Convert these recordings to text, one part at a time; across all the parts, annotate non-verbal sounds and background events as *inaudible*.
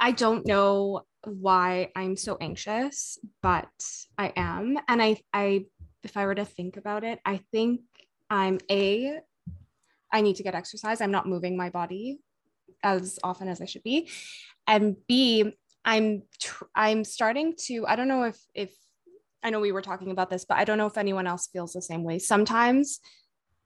I don't know why I'm so anxious, but I am. And I I if I were to think about it, I think I'm a I need to get exercise. I'm not moving my body as often as I should be. And B, I'm tr- I'm starting to I don't know if if I know we were talking about this, but I don't know if anyone else feels the same way. Sometimes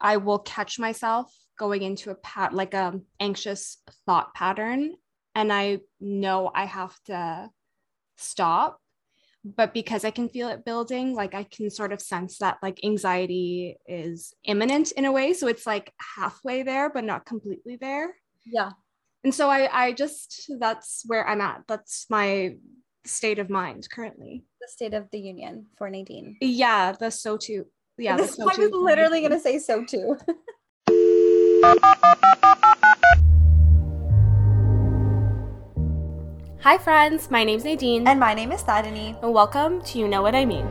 I will catch myself going into a pat like a anxious thought pattern and I know I have to stop but because I can feel it building, like I can sort of sense that like anxiety is imminent in a way. So it's like halfway there, but not completely there. Yeah. And so I, I just, that's where I'm at. That's my state of mind currently. The state of the union for Nadine. Yeah. The so too. Yeah. This, *laughs* so I was literally going to say so too. *laughs* Hi, friends. My name's Nadine. And my name is Tarini. And welcome to You Know What I Mean.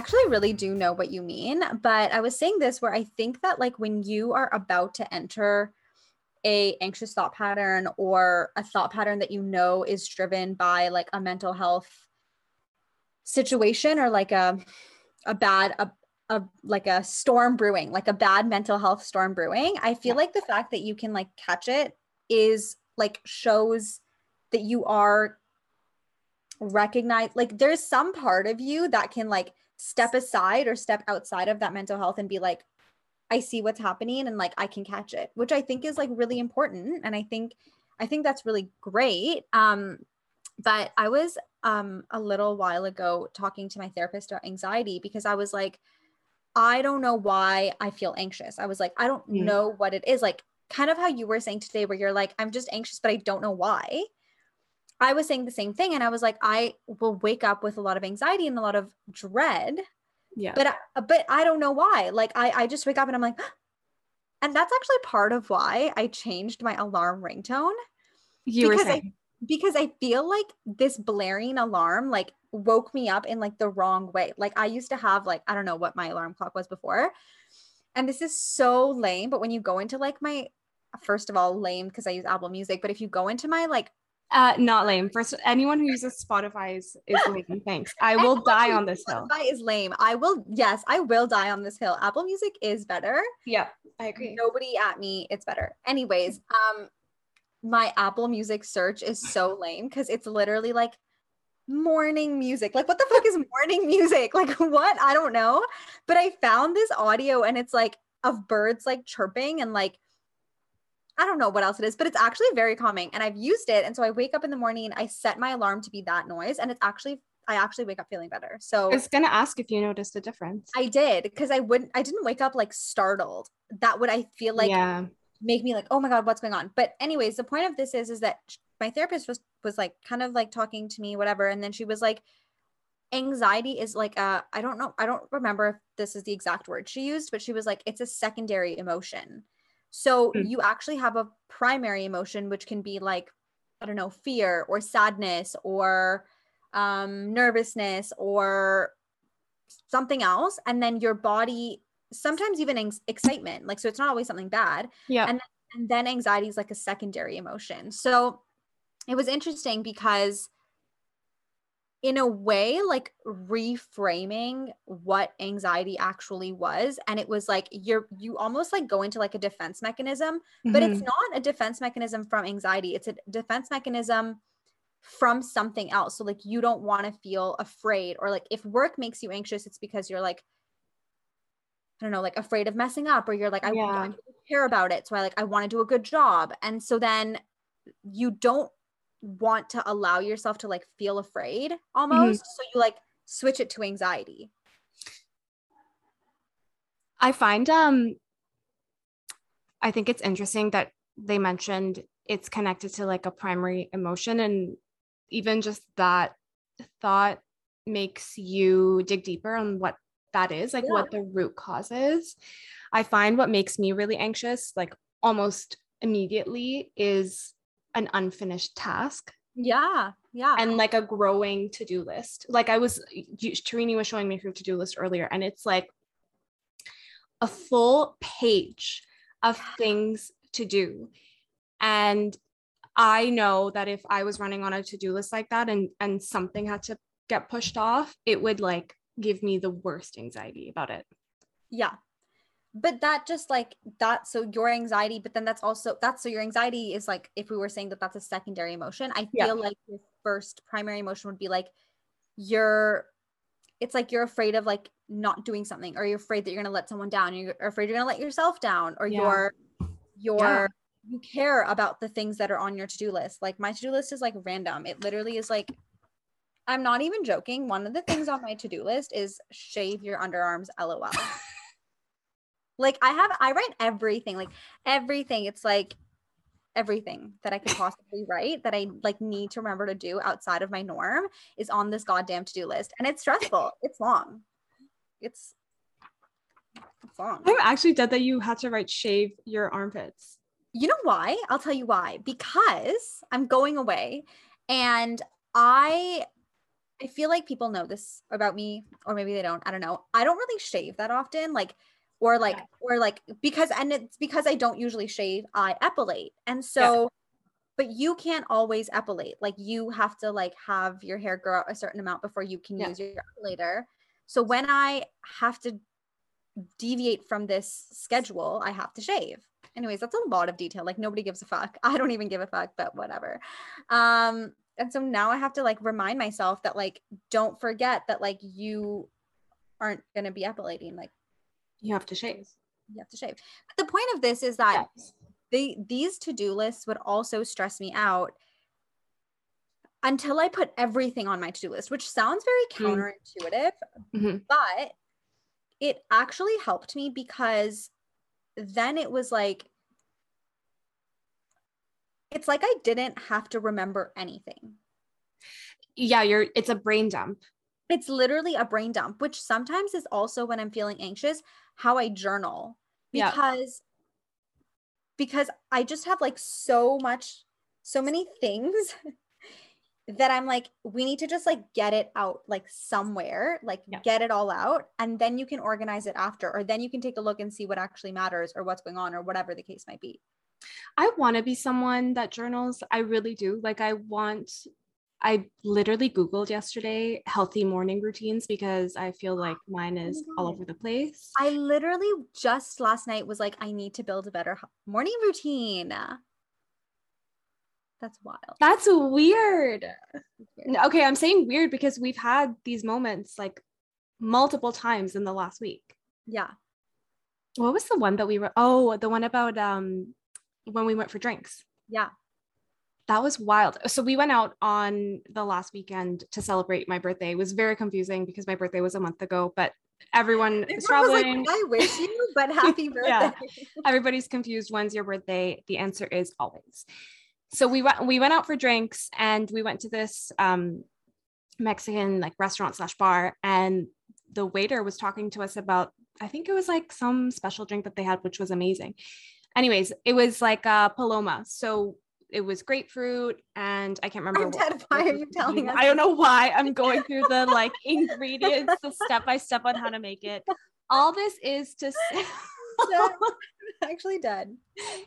Actually really do know what you mean, but I was saying this where I think that like when you are about to enter a anxious thought pattern or a thought pattern that you know is driven by like a mental health situation or like a a bad a, a like a storm brewing, like a bad mental health storm brewing, I feel like the fact that you can like catch it is like shows that you are recognize like there's some part of you that can like step aside or step outside of that mental health and be like I see what's happening and like I can catch it, which I think is like really important and I think I think that's really great. Um but I was um a little while ago talking to my therapist about anxiety because I was like I don't know why I feel anxious. I was like I don't mm. know what it is like kind of how you were saying today where you're like I'm just anxious but I don't know why. I was saying the same thing. And I was like, I will wake up with a lot of anxiety and a lot of dread. Yeah. But, I, but I don't know why. Like, I, I just wake up and I'm like, *gasps* and that's actually part of why I changed my alarm ringtone. You because were saying. I, because I feel like this blaring alarm like woke me up in like the wrong way. Like I used to have like I don't know what my alarm clock was before. And this is so lame, but when you go into like my first of all lame because I use Apple Music, but if you go into my like uh, not lame. First, anyone who uses Spotify is, is lame. *laughs* Thanks. I will die on this hill. Spotify is lame. I will. Yes, I will die on this hill. Apple Music is better. Yeah, I agree. Nobody at me. It's better. Anyways, um, my Apple Music search is so *laughs* lame because it's literally like morning music. Like, what the fuck is *laughs* morning music? Like, what? I don't know. But I found this audio and it's like of birds like chirping and like I don't know what else it is, but it's actually very calming and I've used it. And so I wake up in the morning, I set my alarm to be that noise and it's actually I actually wake up feeling better. So I was gonna ask if you noticed a difference. I did because I wouldn't I didn't wake up like startled. That would I feel like yeah. make me like, oh my God, what's going on? But anyways, the point of this is is that my therapist was was like kind of like talking to me, whatever. And then she was like, anxiety is like a I don't know, I don't remember if this is the exact word she used, but she was like, it's a secondary emotion. So mm. you actually have a primary emotion, which can be like, I don't know, fear or sadness or um, nervousness or something else. And then your body, sometimes even ex- excitement. Like, so it's not always something bad. Yeah. And, and then anxiety is like a secondary emotion. So it was interesting because in a way like reframing what anxiety actually was and it was like you're you almost like go into like a defense mechanism mm-hmm. but it's mm-hmm. not a defense mechanism from anxiety it's a defense mechanism from something else so like you don't want to feel afraid or like if work makes you anxious it's because you're like I don't know, like afraid of messing up, or you're like, I, yeah. I care about it. So I like, I want to do a good job. And so then you don't want to allow yourself to like feel afraid almost. Mm-hmm. So you like switch it to anxiety. I find um I think it's interesting that they mentioned it's connected to like a primary emotion and even just that thought makes you dig deeper on what that is, like Yeah. what the root cause is. I find what makes me really anxious, like almost immediately, is an unfinished task Yeah. Yeah. and like a growing to-do list. Like I was you- Tarini was showing me her to-do list earlier and it's like a full page of things to do. And I know that if I was running on a to-do list like that and and something had to get pushed off, it would like give me the worst anxiety about it. Yeah. But that just like that, so your anxiety, but then that's also that's so your anxiety is like if we were saying that that's a secondary emotion, I Yeah. feel like your first primary emotion would be like you're it's like you're afraid of like not doing something or you're afraid that you're gonna let someone down, you're afraid you're gonna let yourself down, or Yeah. you're you're Yeah. you care about the things that are on your to-do list. Like my to-do list is like random. It literally is like I'm not even joking. One of the things on my to-do list is shave your underarms, lol. Like I have I write everything, like everything. It's like everything that I could possibly write that I like need to remember to do outside of my norm is on this goddamn to-do list. And it's stressful. It's long. It's it's long. I'm actually dead that you had to write shave your armpits. You know why? I'll tell you why. Because I'm going away and I I feel like people know this about me or maybe they don't. I don't know. I don't really shave that often like or like Yeah. or like because and it's because I don't usually shave, I epilate. And so but you can't always epilate. Like you have to like have your hair grow out a certain amount before you can Yeah. use your epilator. So when I have to deviate from this schedule, I have to shave. Anyways, that's a lot of detail. Like nobody gives a fuck. *laughs* I don't even give a fuck, but whatever. Um, and so now I have to like remind myself that like don't forget that like you aren't gonna be epilating. Like You have to shave. you have to shave. But the point of this is that Yes. they these to-do lists would also stress me out until I put everything on my to-do list, which sounds very Mm. counterintuitive, Mhm. but it actually helped me because then it was like it's like I didn't have to remember anything. Yeah, you're it's a brain dump. It's literally a brain dump, which sometimes is also when I'm feeling anxious, how I journal Yeah. because because I just have like so much so many things *laughs* that I'm like we need to just like get it out like somewhere, like Yeah. get it all out and then you can organize it after or then you can take a look and see what actually matters or what's going on or whatever the case might be. I want to be someone that journals. I really do. Like I want I literally googled yesterday healthy morning routines because I feel like *gasps* mine Oh is all over the place. I literally just last night was like I need to build a better morning routine. That's wild. That's weird. Okay, I'm saying weird because we've had these moments like multiple times in the last week. Yeah. What was the one that we were Oh, the one about um when we went for drinks. Yeah. That was wild. So we went out on the last weekend to celebrate my birthday. It was very confusing because my birthday was a month ago, but everyone is traveling. like, I wish you, but *laughs* happy *laughs* birthday. Yeah. Everybody's confused. When's your birthday? The answer is always. So we went we went out for drinks and we went to this um Mexican like restaurant slash bar and the waiter was talking to us about I think it was like some special drink that they had, which was amazing. Anyways, it was like a paloma. So it was grapefruit and I can't remember. I'm what- dead. Why are you telling us? I don't know why I'm *laughs* going through the like ingredients, the step by step on how to make it. All this is to. *laughs* *laughs* Actually dead.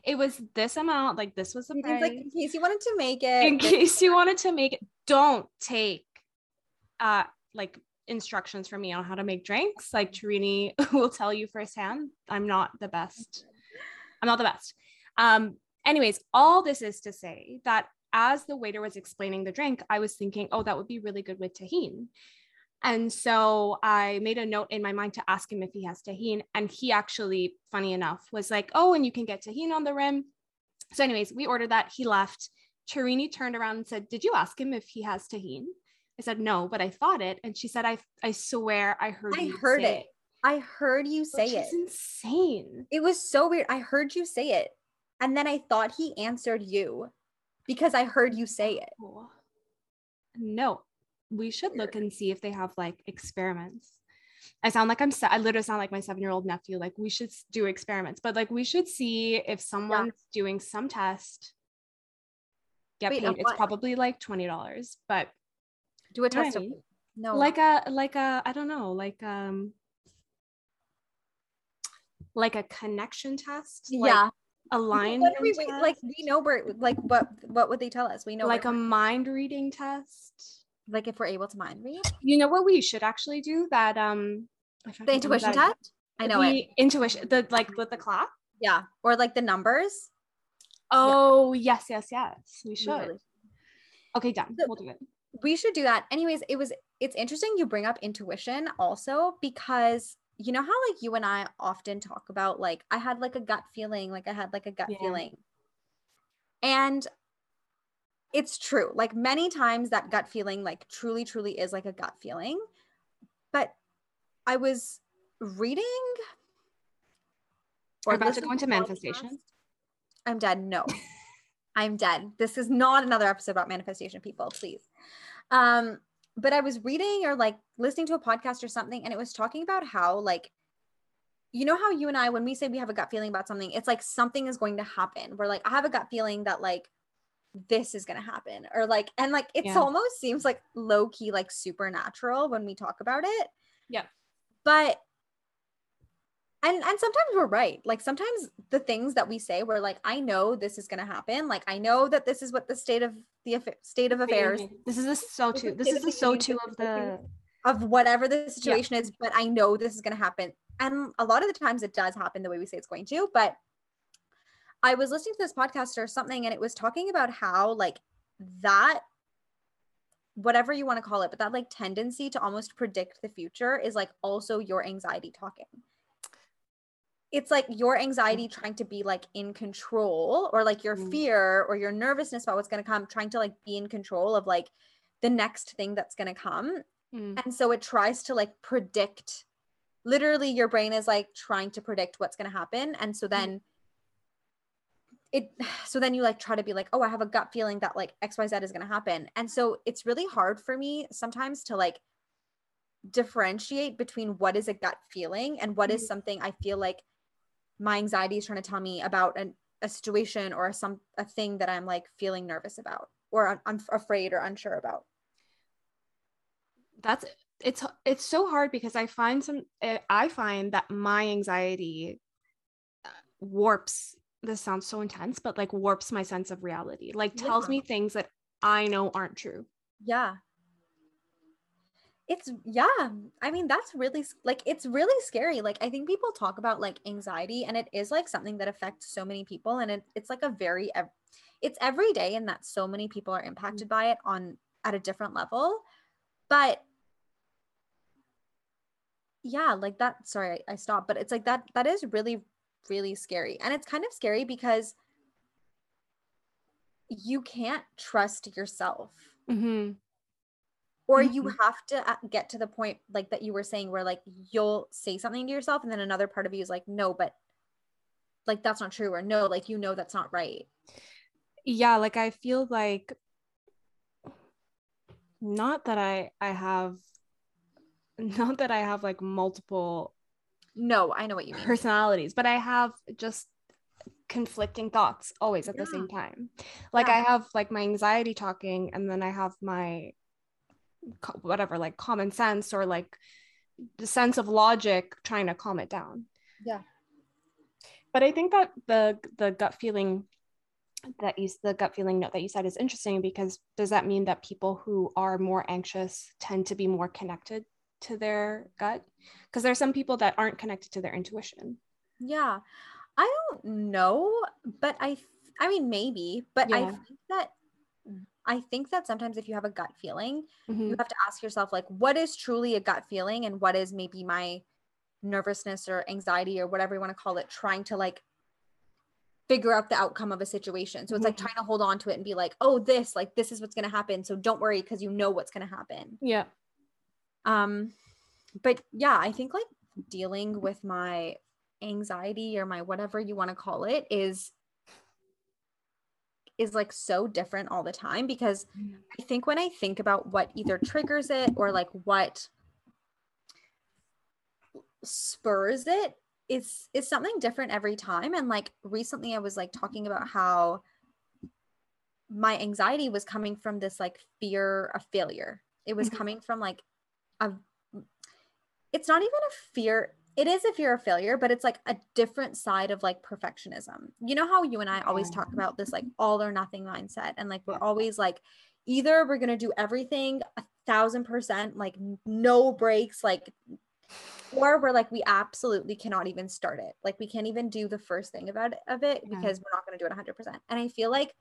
it was this amount, like this was the price. like in case you wanted to make it. in case you wanted to make it, don't take uh like instructions from me on how to make drinks. Like Tarini will tell you firsthand, I'm not the best. I'm not the best. Um, anyways, all this is to say that as the waiter was explaining the drink, I was thinking, oh, that would be really good with Tajín. And so I made a note in my mind to ask him if he has Tajín. And he actually, funny enough, was like, oh, and you can get Tajín on the rim. So, anyways, we ordered that. He left. Tarini turned around and said, Did you ask him if he has Tajín? I said, No, but I thought it. And she said, I, I swear I heard I you heard say it. I heard you say Which it. is insane. It was so weird. I heard you say it. And then I thought he answered you because I heard you say it. No. No. we should look and see if they have like experiments. I sound like I'm se- I literally sound like my seven year old nephew. Like we should do experiments, but like we should see if someone's doing some test. Get Wait, paid. It's what? probably like twenty dollars, but Do a I test. mean? No, like a like a I don't know like um like a connection test. like yeah. A What we like we know where like what what would they tell us? We know like a mind reading test. like if we're able to mind read You know what we should actually do? That um the intuition that- test. I know it. Intuition, the like with the clock. Yeah, or like the numbers. Oh yes, yes, yes. We We should. really- Okay, done. So- we'll do it. we should do that anyways it was it's interesting you bring up intuition also because you know how like you and i often talk about like i had like a gut feeling like i had like a gut Yeah. feeling and it's true like many times that gut feeling like truly truly is like a gut feeling but i was reading We're about to go into manifestation. podcast- i'm dead no *laughs* I'm dead. This is not another episode about manifestation, people, please. Um, but I was reading or like listening to a podcast or something, and it was talking about how, like, you know, how you and I, when we say we have a gut feeling about something, it's like something is going to happen. We're like, I have a gut feeling that, like, this is going to happen, or like, and like, it Yeah. almost seems like low key, like supernatural when we talk about it. Yeah. But and and sometimes we're right like sometimes the things that we say we're like i know this is going to happen like i know that this is what the state of the affa- state of affairs This is the so to. is This is the typically so to of the. of whatever the situation is but i know this is going to happen and a lot of the times it does happen the way we say it's going to but i was listening to this podcast or something and it was talking about how like that whatever you want to call it but that like tendency to almost predict the future is like also your anxiety talking it's like your anxiety trying to be like in control or like your Mm. fear or your nervousness about what's going to come trying to like be in control of like the next thing that's going to come. Mm. and so it tries to like predict literally your brain is like trying to predict what's going to happen. And so then it *sighs* so then you like try to be like oh i have a gut feeling that like xyz is going to happen. And so it's really hard for me sometimes to like differentiate between what is a gut feeling and what is something i feel like my anxiety is trying to tell me about an, a situation or some a thing that i'm like feeling nervous about or I'm, I'm afraid or unsure about that's it's it's so hard because I find some I find that my anxiety uh, warps this sounds so intense but like warps my sense of reality like tells Yeah. me things that I know aren't true Yeah. It's yeah. I mean, that's really like it's really scary. Like I think people talk about like anxiety and it is like something that affects so many people and it, it's like a very it's every day and that so many people are impacted by it on at a different level. But yeah, like that sorry, I, I stopped, but it's like that that is really really scary. And it's kind of scary because you can't trust yourself mm-hmm. Or you Mhm. have to uh, get to the point like that you were saying where like you'll say something to yourself and then another part of you is like no but like that's not true or no like you know that's not right yeah like I feel like not that I I have *laughs* not that I have like multiple no i know what you mean personalities, but I have just conflicting thoughts always at the same time. Like Yeah. I have like my anxiety talking, and then I have my co- whatever, like common sense or like the sense of logic trying to calm it down. Yeah. But I think that the the gut feeling that you the gut feeling note that you said is interesting because does that mean that people who are more anxious tend to be more connected to their gut? Because there's some people that aren't connected to their intuition. yeah i don't know but i th- i mean maybe but i think that i think that sometimes if you have a gut feeling Mhm. you have to ask yourself like what is truly a gut feeling and what is maybe my nervousness or anxiety or whatever you want to call it trying to like figure out the outcome of a situation so it's like Mhm. trying to hold on to it and be like oh this like this is what's going to happen so don't worry because you know what's going to happen Yeah. um but yeah i think like dealing with my anxiety or my whatever you want to call it is is like so different all the time because Mm. I think when I think about what either triggers it or like what spurs it, it's it's something different every time. And like recently I was like talking about how my anxiety was coming from this like fear of failure. It was Mhm. coming from like a it's not even a fear it is if you're a failure but it's like a different side of like perfectionism. You know how you and i always talk about this like all or nothing mindset and like we're always like either we're gonna do everything a thousand percent like no breaks like or we're like we absolutely cannot even start it. Like we can't even do the first thing about it, of it because we're not going to do it 100% and i feel like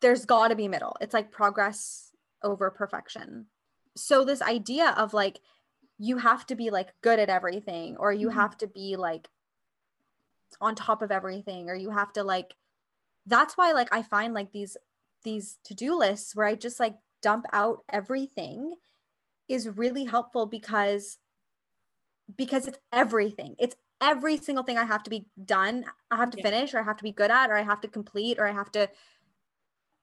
there's got to be middle. It's like progress over perfection. So this idea of like you have to be like good at everything or you Mhm. have to be like on top of everything or you have to like that's why like i find like these these to-do lists where i just like dump out everything is really helpful because because it's everything it's every single thing i have to be done i have to Yeah. finish or i have to be good at or i have to complete or i have to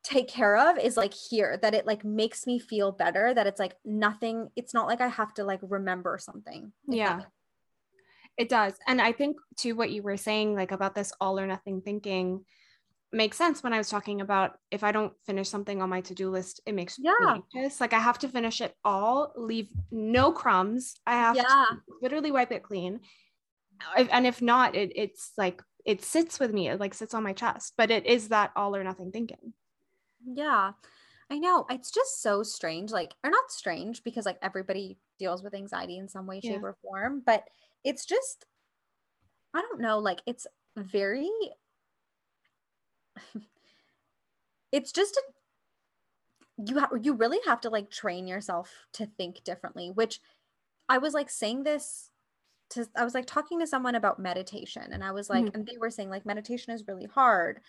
take care of is like here that it like makes me feel better that it's like nothing it's not like i have to like remember something Yeah. It does. And I think to what you were saying, like about this all or nothing thinking makes sense when I was talking about if I don't finish something on my to-do list, it makes me Yeah. anxious. Like I have to finish it all, leave no crumbs. I have Yeah. to literally wipe it clean. If- And if not, it, it's like it sits with me, it like sits on my chest. But it is that all or nothing thinking. Yeah i know it's just so strange like or not strange because like everybody deals with anxiety in some way shape Yeah. or form but it's just i don't know like it's very *laughs* it's just a you have you really have to like train yourself to think differently which i was like saying this to i was like talking to someone about meditation and i was like mm-hmm. and they were saying like meditation is really hard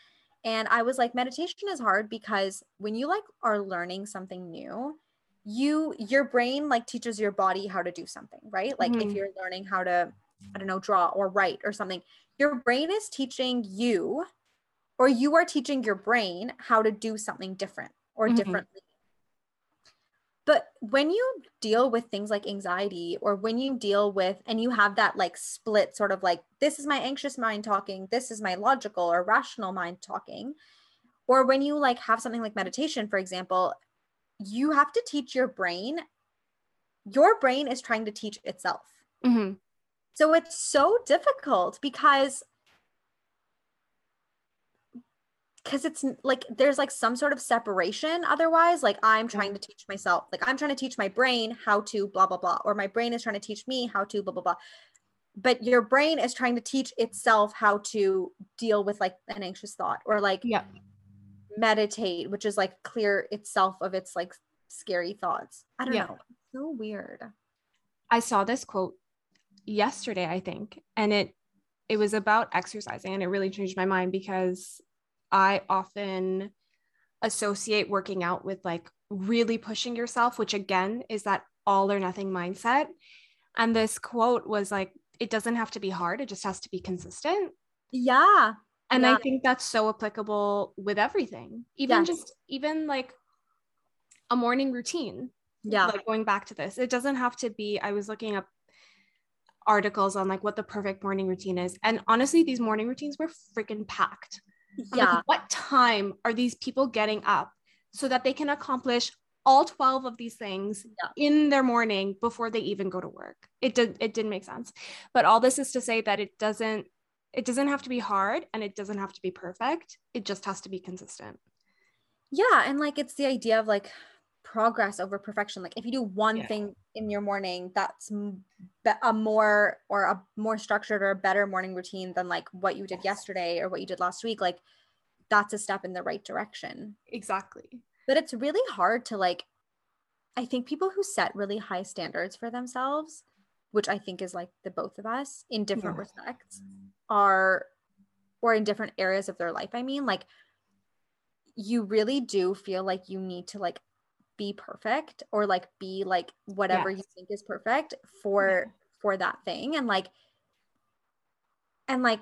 and i was like meditation is hard because when you like are learning something new you your brain like teaches your body how to do something right like if Mhm. you're learning how to i don't know draw or write or something your brain is teaching you or you are teaching your brain how to do something different or Mhm. differently but when you deal with things like anxiety or when you deal with and you have that like split sort of like this is my anxious mind talking this is my logical or rational mind talking or when you like have something like meditation for example you have to teach your brain your brain is trying to teach itself Mhm. so it's so difficult because because it's like there's like some sort of separation otherwise like i'm mm. trying Yeah. to teach myself like i'm trying to teach my brain how to blah blah blah or my brain is trying to teach me how to blah blah blah but your brain is trying to teach itself how to deal with like an anxious thought or like Yeah. meditate which is like clear itself of its like scary thoughts i don't Yeah. know so weird I saw this quote yesterday, I think, and it it was about exercising and it really changed my mind because I often associate working out with like really pushing yourself, which again is that all or nothing mindset. And this quote was like it doesn't have to be hard, it just has to be consistent. yeah And I think that's so applicable with everything. Even Yes. just even like a morning routine yeah like going back to this it doesn't have to be i was looking up articles on like what the perfect morning routine is and honestly these morning routines were freaking packed I'm like, yeah. what time are these people getting up so that they can accomplish all 12 of these things Yeah. in their morning before they even go to work? It did it didn't make sense. But all this is to say that it doesn't it doesn't have to be hard and it doesn't have to be perfect. It just has to be consistent. Yeah, and like it's the idea of like progress over perfection. Like if you do one Yeah. thing in your morning, that's a more or a more structured or a better morning routine than like what you did Yes. yesterday or what you did last week. Like that's a step in the right direction. exactly But it's really hard to like I think people who set really high standards for themselves, which I think is like the both of us in different Yeah. respects, are or in different areas of their life. I mean, like you really do feel like you need to like be perfect or like be like whatever you think is perfect for for that thing and like and like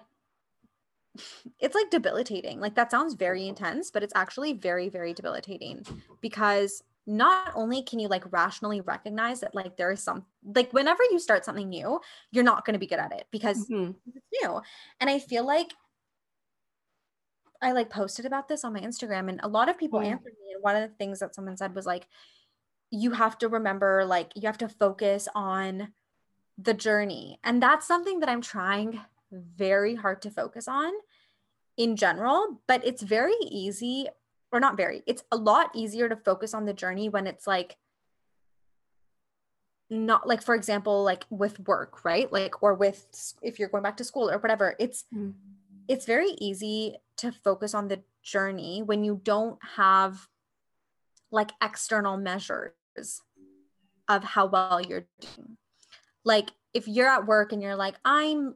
*laughs* it's like debilitating. Like that sounds very intense, but it's actually very, very debilitating because not only can you like rationally recognize that like there is some like whenever you start something new, you're not going to be good at it because mm-hmm. it's new. And I feel like I like posted about this on my Instagram and a lot of people yeah. answered me. And one of the things that someone said was like, you have to remember, like, you have to focus on the journey. And that's something that I'm trying very hard to focus on in general, but it's very easy, or not very, it's a lot easier to focus on the journey when it's like, not like for example like with work right like or with if you're going back to school or whatever it's mm. It's very easy to focus on the journey when you don't have like external measures of how well you're doing. Like if you're at work and you're like i'm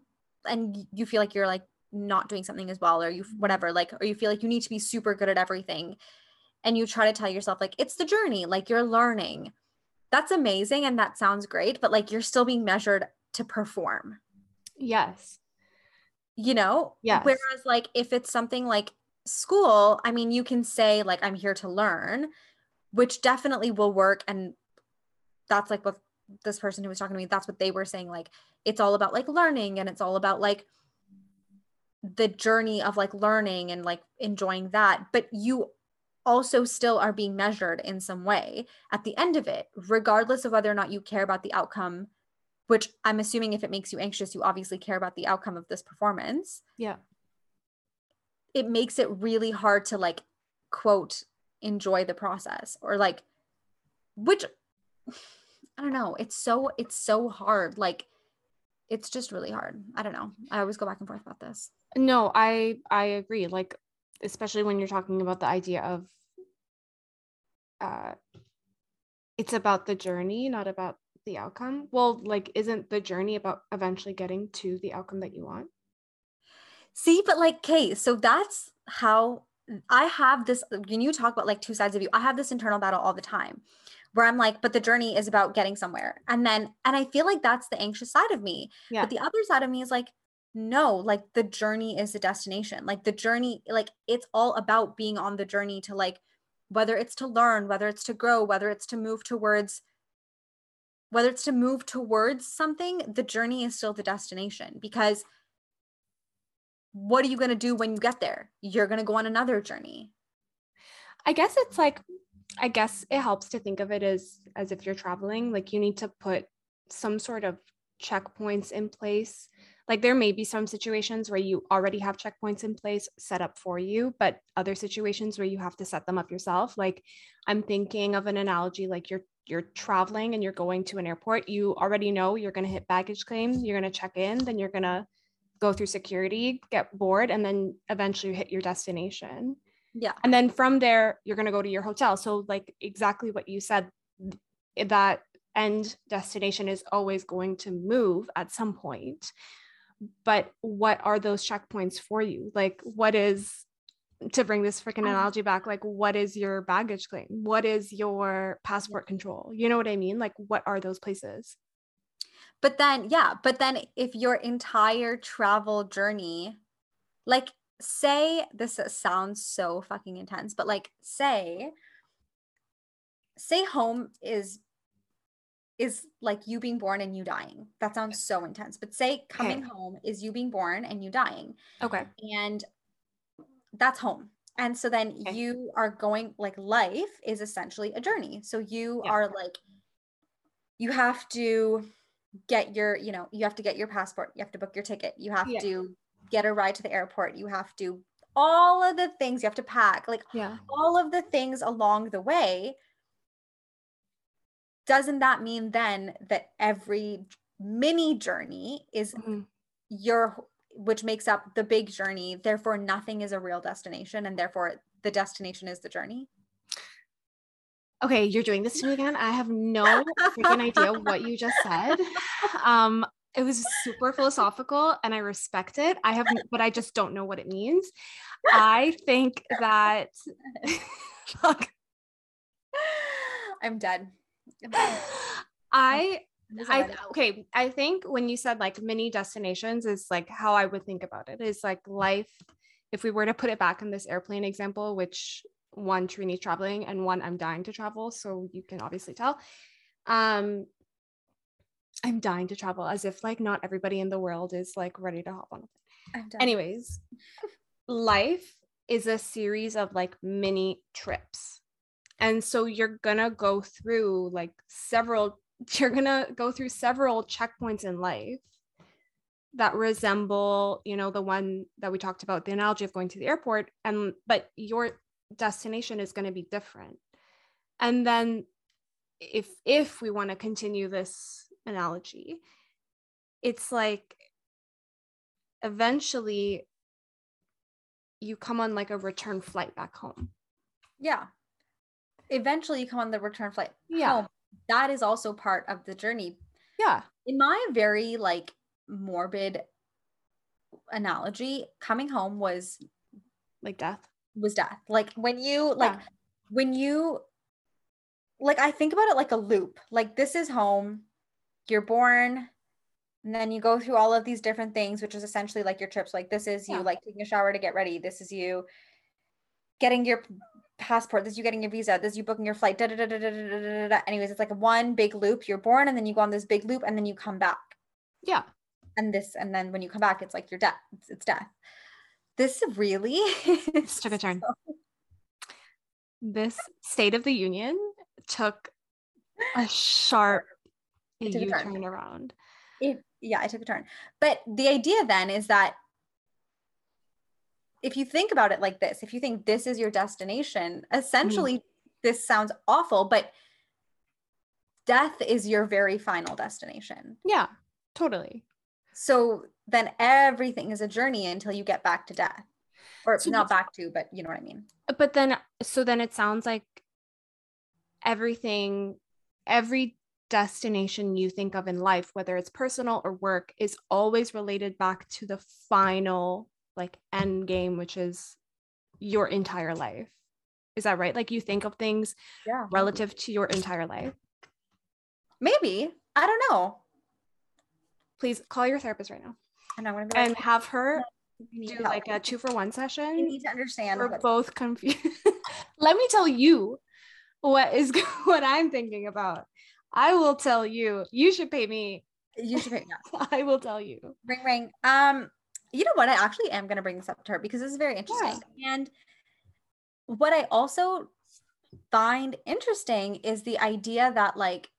and you feel like you're like not doing something as well or you whatever like or you feel like you need to be super good at everything and you try to tell yourself like it's the journey like you're learning. That's amazing and that sounds great but like you're still being measured to perform. Yes you know yeah whereas like if it's something like school i mean you can say like i'm here to learn which definitely will work and that's like what this person who was talking to me that's what they were saying like it's all about like learning and it's all about like the journey of like learning and like enjoying that but you also still are being measured in some way at the end of it regardless of whether or not you care about the outcome which i'm assuming if it makes you anxious you obviously care about the outcome of this performance yeah it makes it really hard to like quote enjoy the process or like which I don't know. It's so it's so hard. Like it's just really hard. I don't know. I always go back and forth about this. No, I I agree. Like especially when you're talking about the idea of uh it's about the journey, not about the outcome. Well, like isn't the journey about eventually getting to the outcome that you want? See, but like, okay, so that's how I have this. When you talk about like two sides of you, I have this internal battle all the time where I'm like, but the journey is about getting somewhere. And then, and I feel like that's the anxious side of me. Yeah. But the other side of me is like, no, like the journey is the destination. Like the journey, like it's all about being on the journey to like, whether it's to learn, whether it's to grow, whether it's to move towards, whether it's to move towards something, the journey is still the destination because what are you going to do when you get there? You're going to go on another journey. I guess it's like I guess it helps to think of it as as if you're traveling, like you need to put some sort of checkpoints in place. Like there may be some situations where you already have checkpoints in place set up for you, but other situations where you have to set them up yourself. Like I'm thinking of an analogy like you're you're traveling and you're going to an airport, you already know you're going to hit baggage claim, you're going to check in, then you're going to go through security, get board, and then eventually hit your destination. Yeah. And then from there, you're going to go to your hotel. So, like exactly what you said, that end destination is always going to move at some point. But what are those checkpoints for you? Like, what is, to bring this freaking um, analogy back, like, what is your baggage claim? What is your passport control? You know what I mean? Like, what are those places? But then, yeah, but then if your entire travel journey, like say this sounds so fucking intense, but like say say home is is like you being born and you dying. That sounds so intense. But say coming okay. home is you being born and you dying. Okay. And that's home. And so then okay. you are going like life is essentially a journey. So you yeah. are like you have to get your, you know, you have to get your passport, you have to book your ticket, you have yeah. to get a ride to the airport, you have to all of the things you have to pack, like yeah. all of the things along the way. Doesn't that mean then that every mini journey is mm-hmm. your which makes up the big journey, therefore nothing is a real destination and therefore the destination is the journey? okay, you're doing this to me again. I have no freaking idea what you just said. *laughs* Um, it was super philosophical and I respect it. I have, but I just don't know what it means. I think that, *laughs* I'm dead. I, I okay. I think when you said like mini destinations is like how I would think about it is like life. If we were to put it back in this airplane example, which one Tarini's traveling and one I'm dying to travel, so you can obviously tell. Um, I'm dying to travel as if like not everybody in the world is like ready to hop on a plane. Anyways, life is a series of like mini trips. And so you're gonna go through like several *laughs* you're going to go through several checkpoints in life that resemble you know the one that we talked about the analogy of going to the airport and but your destination is going to be different. And then if if we want to continue this analogy it's like eventually you come on like a return flight back home. Yeah eventually you come on the return flight yeah home that is also part of the journey. Yeah. In my very like morbid analogy, coming home was like death. Was death. Like when you like yeah. when you like I think about it like a loop. Like this is home. You're born and then you go through all of these different things which is essentially like your trips like this is you like taking a shower to get ready this is you getting your passport, this you getting your visa, this you booking your flight. Da, da, da, da, da, da, da, da. Anyways, it's like a one big loop. You're born and then you go on this big loop and then you come back. Yeah. And this, and then when you come back, it's like your death. It's, it's death. This really *laughs* this took a turn. So... This State of the Union took a sharp U turn around. It yeah, I took a turn. But the idea then is that if you think about it like this, if you think this is your destination, essentially mm-hmm. this sounds awful, but death is your very final destination. Yeah, totally. So then everything is a journey until you get back to death. Or so not back to, but you know what I mean. But then so then it sounds like everything every destination you think of in life, whether it's personal or work, is always related back to the final like end game, which is your entire life. Is that right? Like you think of things yeah. relative to your entire life? Maybe. I don't know. Please call your therapist right now. And, i want to like, and have her do like a two for one session. You need to understand. We're both confused. *laughs* Let me tell you what is *laughs* what I'm thinking about. I will tell you. You should pay me. You should pay me. *laughs* I will tell you. Ring ring. Um, you know what? I actually am going to bring this up to her because this is very interesting. Yeah. And what I also find interesting is the idea that, like,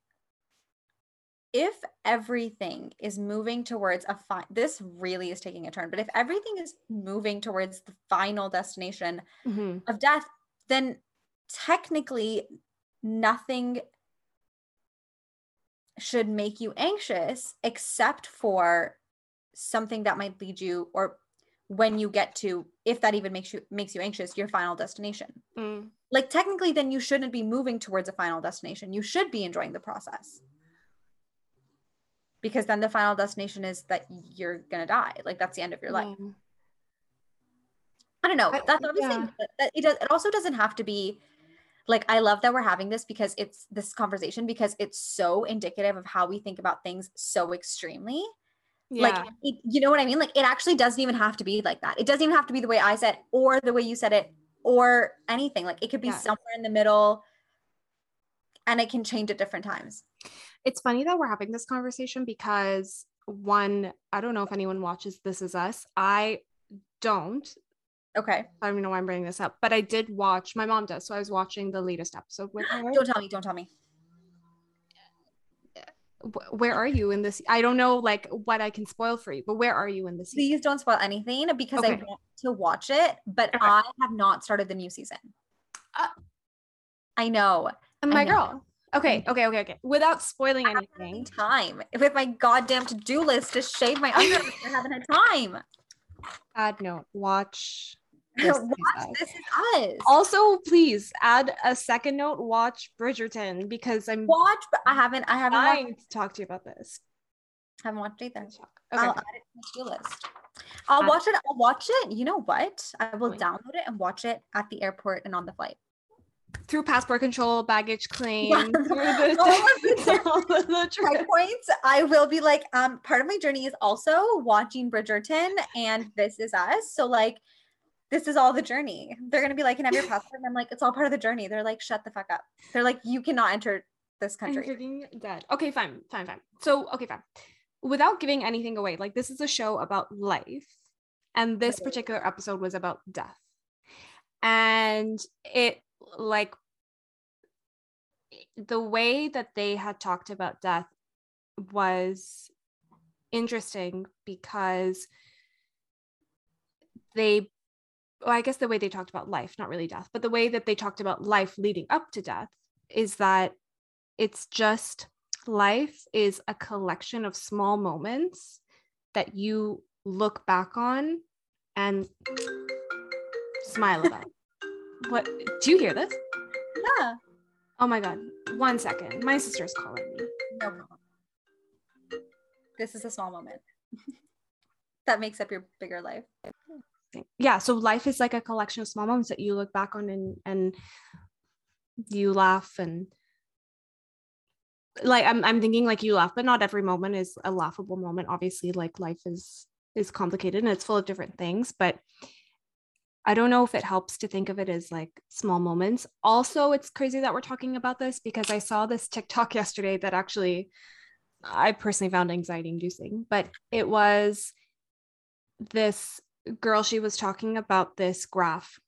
if everything is moving towards a fine, this really is taking a turn, but if everything is moving towards the final destination mm-hmm. of death, then technically nothing should make you anxious except for something that might lead you or when you get to if that even makes you makes you anxious your final destination. Mm. like technically then you shouldn't be moving towards a final destination. You should be enjoying the process. Because then the final destination is that you're gonna die. Like that's the end of your life. Mm. i don't know. That's obviously yeah. it, does, it also doesn't have to be like i love that we're having this because it's this conversation because it's so indicative of how we think about things so extremely yeah. Like, it, you know what I mean? Like, it actually doesn't even have to be like that. It doesn't even have to be the way I said or the way you said it or anything. Like, it could be yeah. somewhere in the middle and it can change at different times. It's funny that we're having this conversation because one, I don't know if anyone watches This Is Us. I don't. Okay. I don't know why I'm bringing this up, but I did watch, my mom does. So I was watching the latest episode with *gasps* her. Don't tell me. Don't tell me where are you in this? I don't know like what I can spoil for you, but where are you in this? Please don't spoil anything because okay. I want to watch it, but okay. I have not started the new season. Uh, I know. My I know. girl. Okay, okay, okay, okay. Without spoiling anything. Time with my goddamn to-do list to shave my *laughs* underwear. I haven't had time. Add note. Watch this *laughs* watch This Is Us. Also, please add a second note. Watch Bridgerton because I'm watch, but I haven't. I haven't watched- to talk to you about this. I haven't watched either. Okay. I'll add it to my list. I'll watch it. I'll watch it. You know what? I will download it and watch it at the airport and on the flight. through passport control, baggage claim, Yeah. through the, *laughs* All the *laughs* the checkpoints, I will be like, um, part of my journey is also watching Bridgerton and This Is Us. So like, this is all the journey. They're gonna be like, can I have your passport? And I'm like, it's all part of the journey. They're like, shut the fuck up. They're like, you cannot enter this I'm country. freaking dead. Okay, fine, fine, fine. So, okay, fine. Without giving anything away, like this is a show about life, and this particular episode was about death, and it like the way that they had talked about death was interesting because they well, I guess the way they talked about life, not really death, but the way that they talked about life leading up to death is that it's just life is a collection of small moments that you look back on and smile about. *laughs* what do you hear this? Yeah. Oh my god. One second. My sister's calling me. No problem. This is a small moment. *laughs* that makes up your bigger life. Yeah, so life is like a collection of small moments that you look back on and and you laugh and like I'm I'm thinking like you laugh, but not every moment is a laughable moment. Obviously, like life is is complicated and it's full of different things, but I don't know if it helps to think of it as like small moments. Also, it's crazy that we're talking about this because I saw this TikTok *laughs* yesterday that actually I personally found anxiety inducing, but it was this girl she was talking about this graph.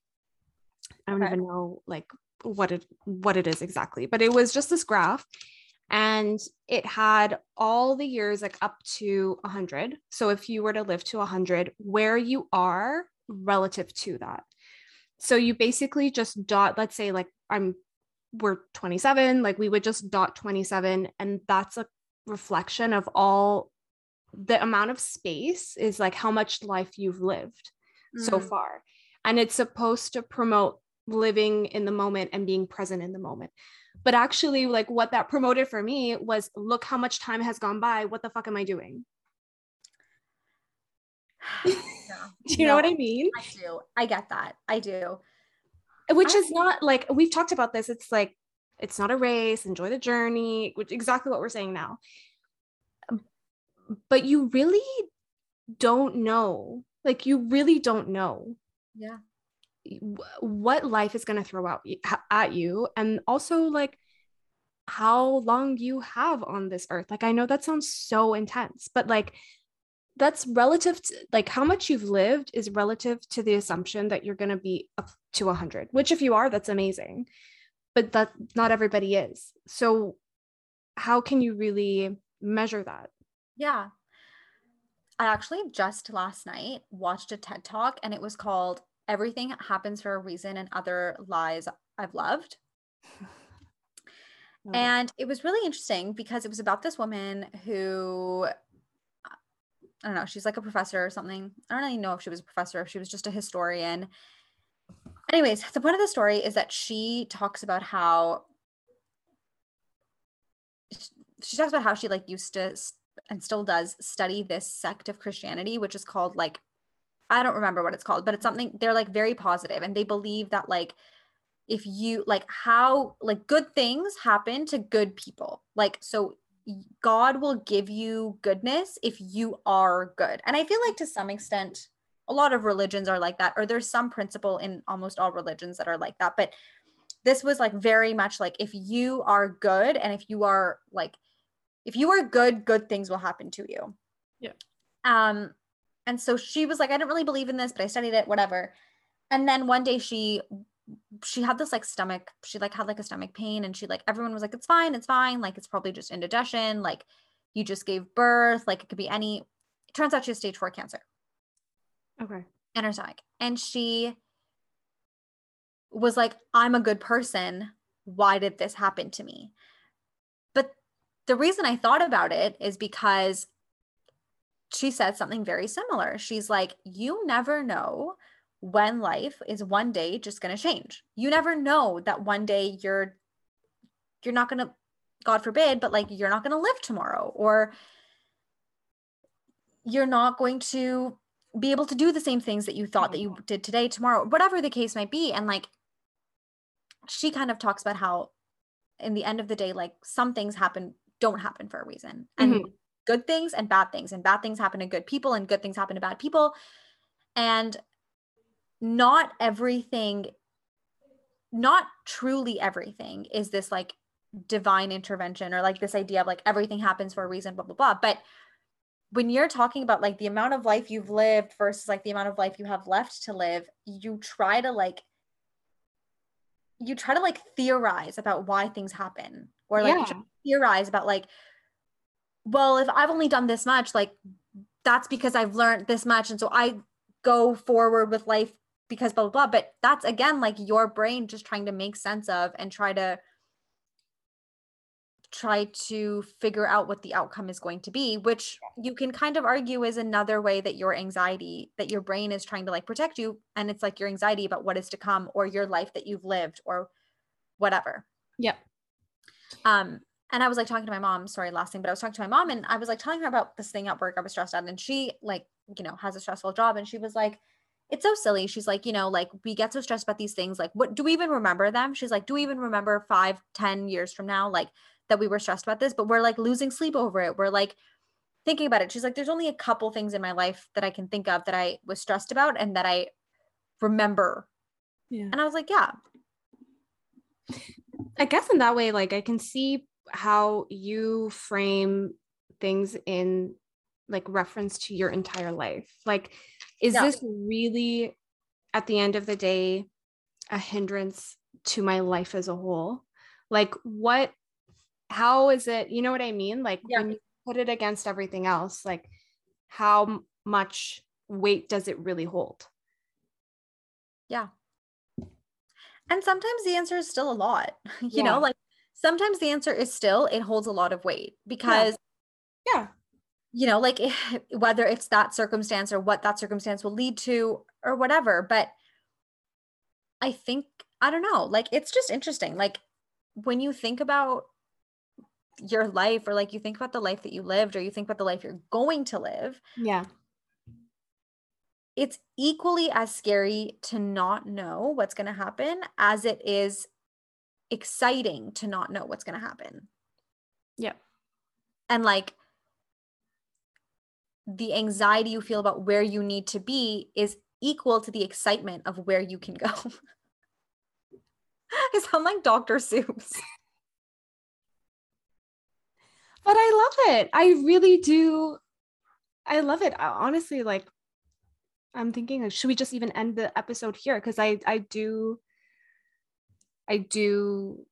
I don't Okay. even know like what it what it is exactly, but it was just this graph and it had all the years like up to 100 so if you were to live to 100 where you are relative to that so you basically just dot let's say like i'm we're 27 like we would just dot 27 and that's a reflection of all the amount of space is like how much life you've lived so Mm. far and it's supposed to promote living in the moment and being present in the moment but actually like what that promoted for me was look how much time has gone by what the fuck am i doing *sighs* Yeah. *laughs* do you know what i mean I do. I get that. I do. which I- is not like we've talked about this it's like it's not a race enjoy the journey which exactly what we're saying now but you really don't know. Like you really don't know Yeah. what life is going to throw out at you and also like how long you have on this earth. Like i know that sounds so intense but like that's relative to like how much you've lived is relative to the assumption that you're going to be up to 100 which if you are that's amazing but that not everybody is. So how can you really measure that Yeah. I actually just last night watched a TED talk and it was called Everything Happens for a Reason and Other Lies I've Loved. *laughs* And it was really interesting because it was about this woman who I don't know, she's like a professor or something. I don't really know if she was a professor, if she was just a historian. Anyways, the point of the story is that she talks about how she talks about how she like used to and still does study this sect of Christianity, which is called like I don't remember what it's called, but it's something they're like very positive and they believe that like if you like how like good things happen to good people. Like so God will give you goodness if you are good. And I feel like to some extent a lot of religions are like that or there's some principle in almost all religions that are like that, but this was like very much like if you are good and if you are like if you are good good things will happen to you Yeah. um and so she was like i didn't really believe in this but i studied it whatever and then one day she she had this like stomach she like had like a stomach pain and she like everyone was like it's fine it's fine like it's probably just indigestion like you just gave birth like it could be any it turns out she has stage four cancer okay in her stomach. And she was like, I'm a good person. Why did this happen to me? The reason I thought about it is because she said something very similar. She's like, You never know when life is one day just going to change. You never know that one day you're you're not going to god forbid but like you're not going to live tomorrow or you're not going to be able to do the same things that you thought that you mm-hmm. did today tomorrow whatever the case might be and like she kind of talks about how in the end of the day like some things happen don't happen for a reason. And Mhm. good things and bad things and bad things happen to good people and good things happen to bad people. And not everything not truly everything is this like divine intervention or like this idea of like everything happens for a reason blah blah blah. But when you're talking about like the amount of life you've lived versus like the amount of life you have left to live you try to like you try to like theorize about why things happen or like Yeah. theorize about like well if i've only done this much like that's because i've learned this much and so i go forward with life because blah blah blah but that's again like your brain just trying to make sense of and try to try to figure out what the outcome is going to be which you can kind of argue is another way that your anxiety that your brain is trying to like protect you and it's like your anxiety about what is to come or your life that you've lived or whatever Yep. Um and i was like talking to my mom sorry last thing but i was talking to my mom and i was like telling her about this thing at work i was stressed out and she like you know has a stressful job and she was like it's so silly. She's like you know like we get so stressed about these things like what do we even remember them? She's like do we even remember five ten years from now like that we were stressed about this? But we're like losing sleep over it. We're like thinking about it. She's like there's only a couple things in my life that i can think of that i was stressed about and that i remember. Yeah. and i was like yeah I guess in that way, like I can see how you frame things in like reference to your entire life. Like, is Yeah. this really at the end of the day a hindrance to my life as a whole? Like, what, how is it, you know what I mean? Like, Yeah. when you put it against everything else, like, how much weight does it really hold? And sometimes the answer is still a lot. *laughs* You Yeah. know, like sometimes the answer is still it holds a lot of weight because Yeah. you know, like *laughs* whether it's that circumstance or what that circumstance will lead to or whatever, but I think I don't know, like it's just interesting. Like when you think about your life or like you think about the life that you lived or you think about the life you're going to live, Yeah. It's equally as scary to not know what's going to happen as it is exciting to not know what's going to happen. Yep. And like the anxiety you feel about where you need to be is equal to the excitement of where you can go. *laughs* I sound like Dr. Seuss. but I love it. I really do. I love it. I, honestly, like, I'm thinking, should we just even end the episode here? Because I, I do, I do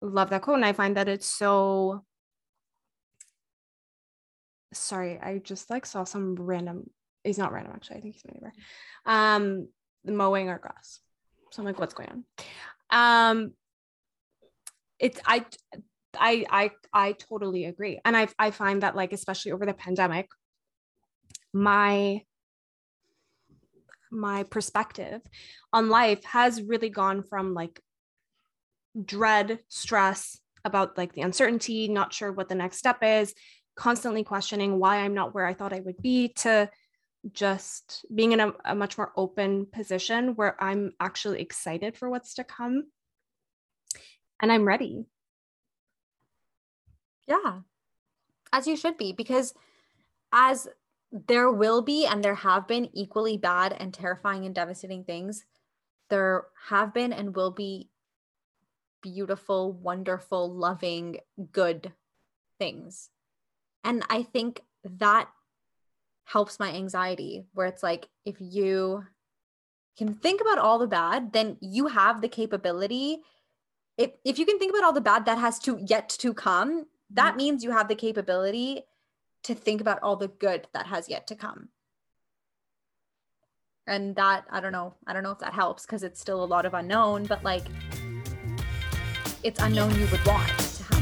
love that quote, and I find that it's so. Sorry, I just like saw some random. He's not random, actually. I think he's my neighbor. Um, mowing our grass. So I'm like, what's going on? Um, it's I I I I totally agree. And I I find that like especially over the pandemic my my perspective on life has really gone from like dread, stress about like the uncertainty, not sure what the next step is, constantly questioning why I'm not where I thought I would be to just being in a, a much more open position where I'm actually excited for what's to come and I'm ready. Yeah. As you should be, because as there will be and there have been equally bad and terrifying and devastating things, there have been and will be beautiful, wonderful, loving, good things. And I think that helps my anxiety, where it's like, if you can think about all the bad, then you have the capability. If, if you can think about all the bad that has to yet to come, that mm-hmm. means you have the capability to think about all the good that has yet to come. And that i don't know i don't know if that helps because it's still a lot of unknown but like it's unknown you would want to have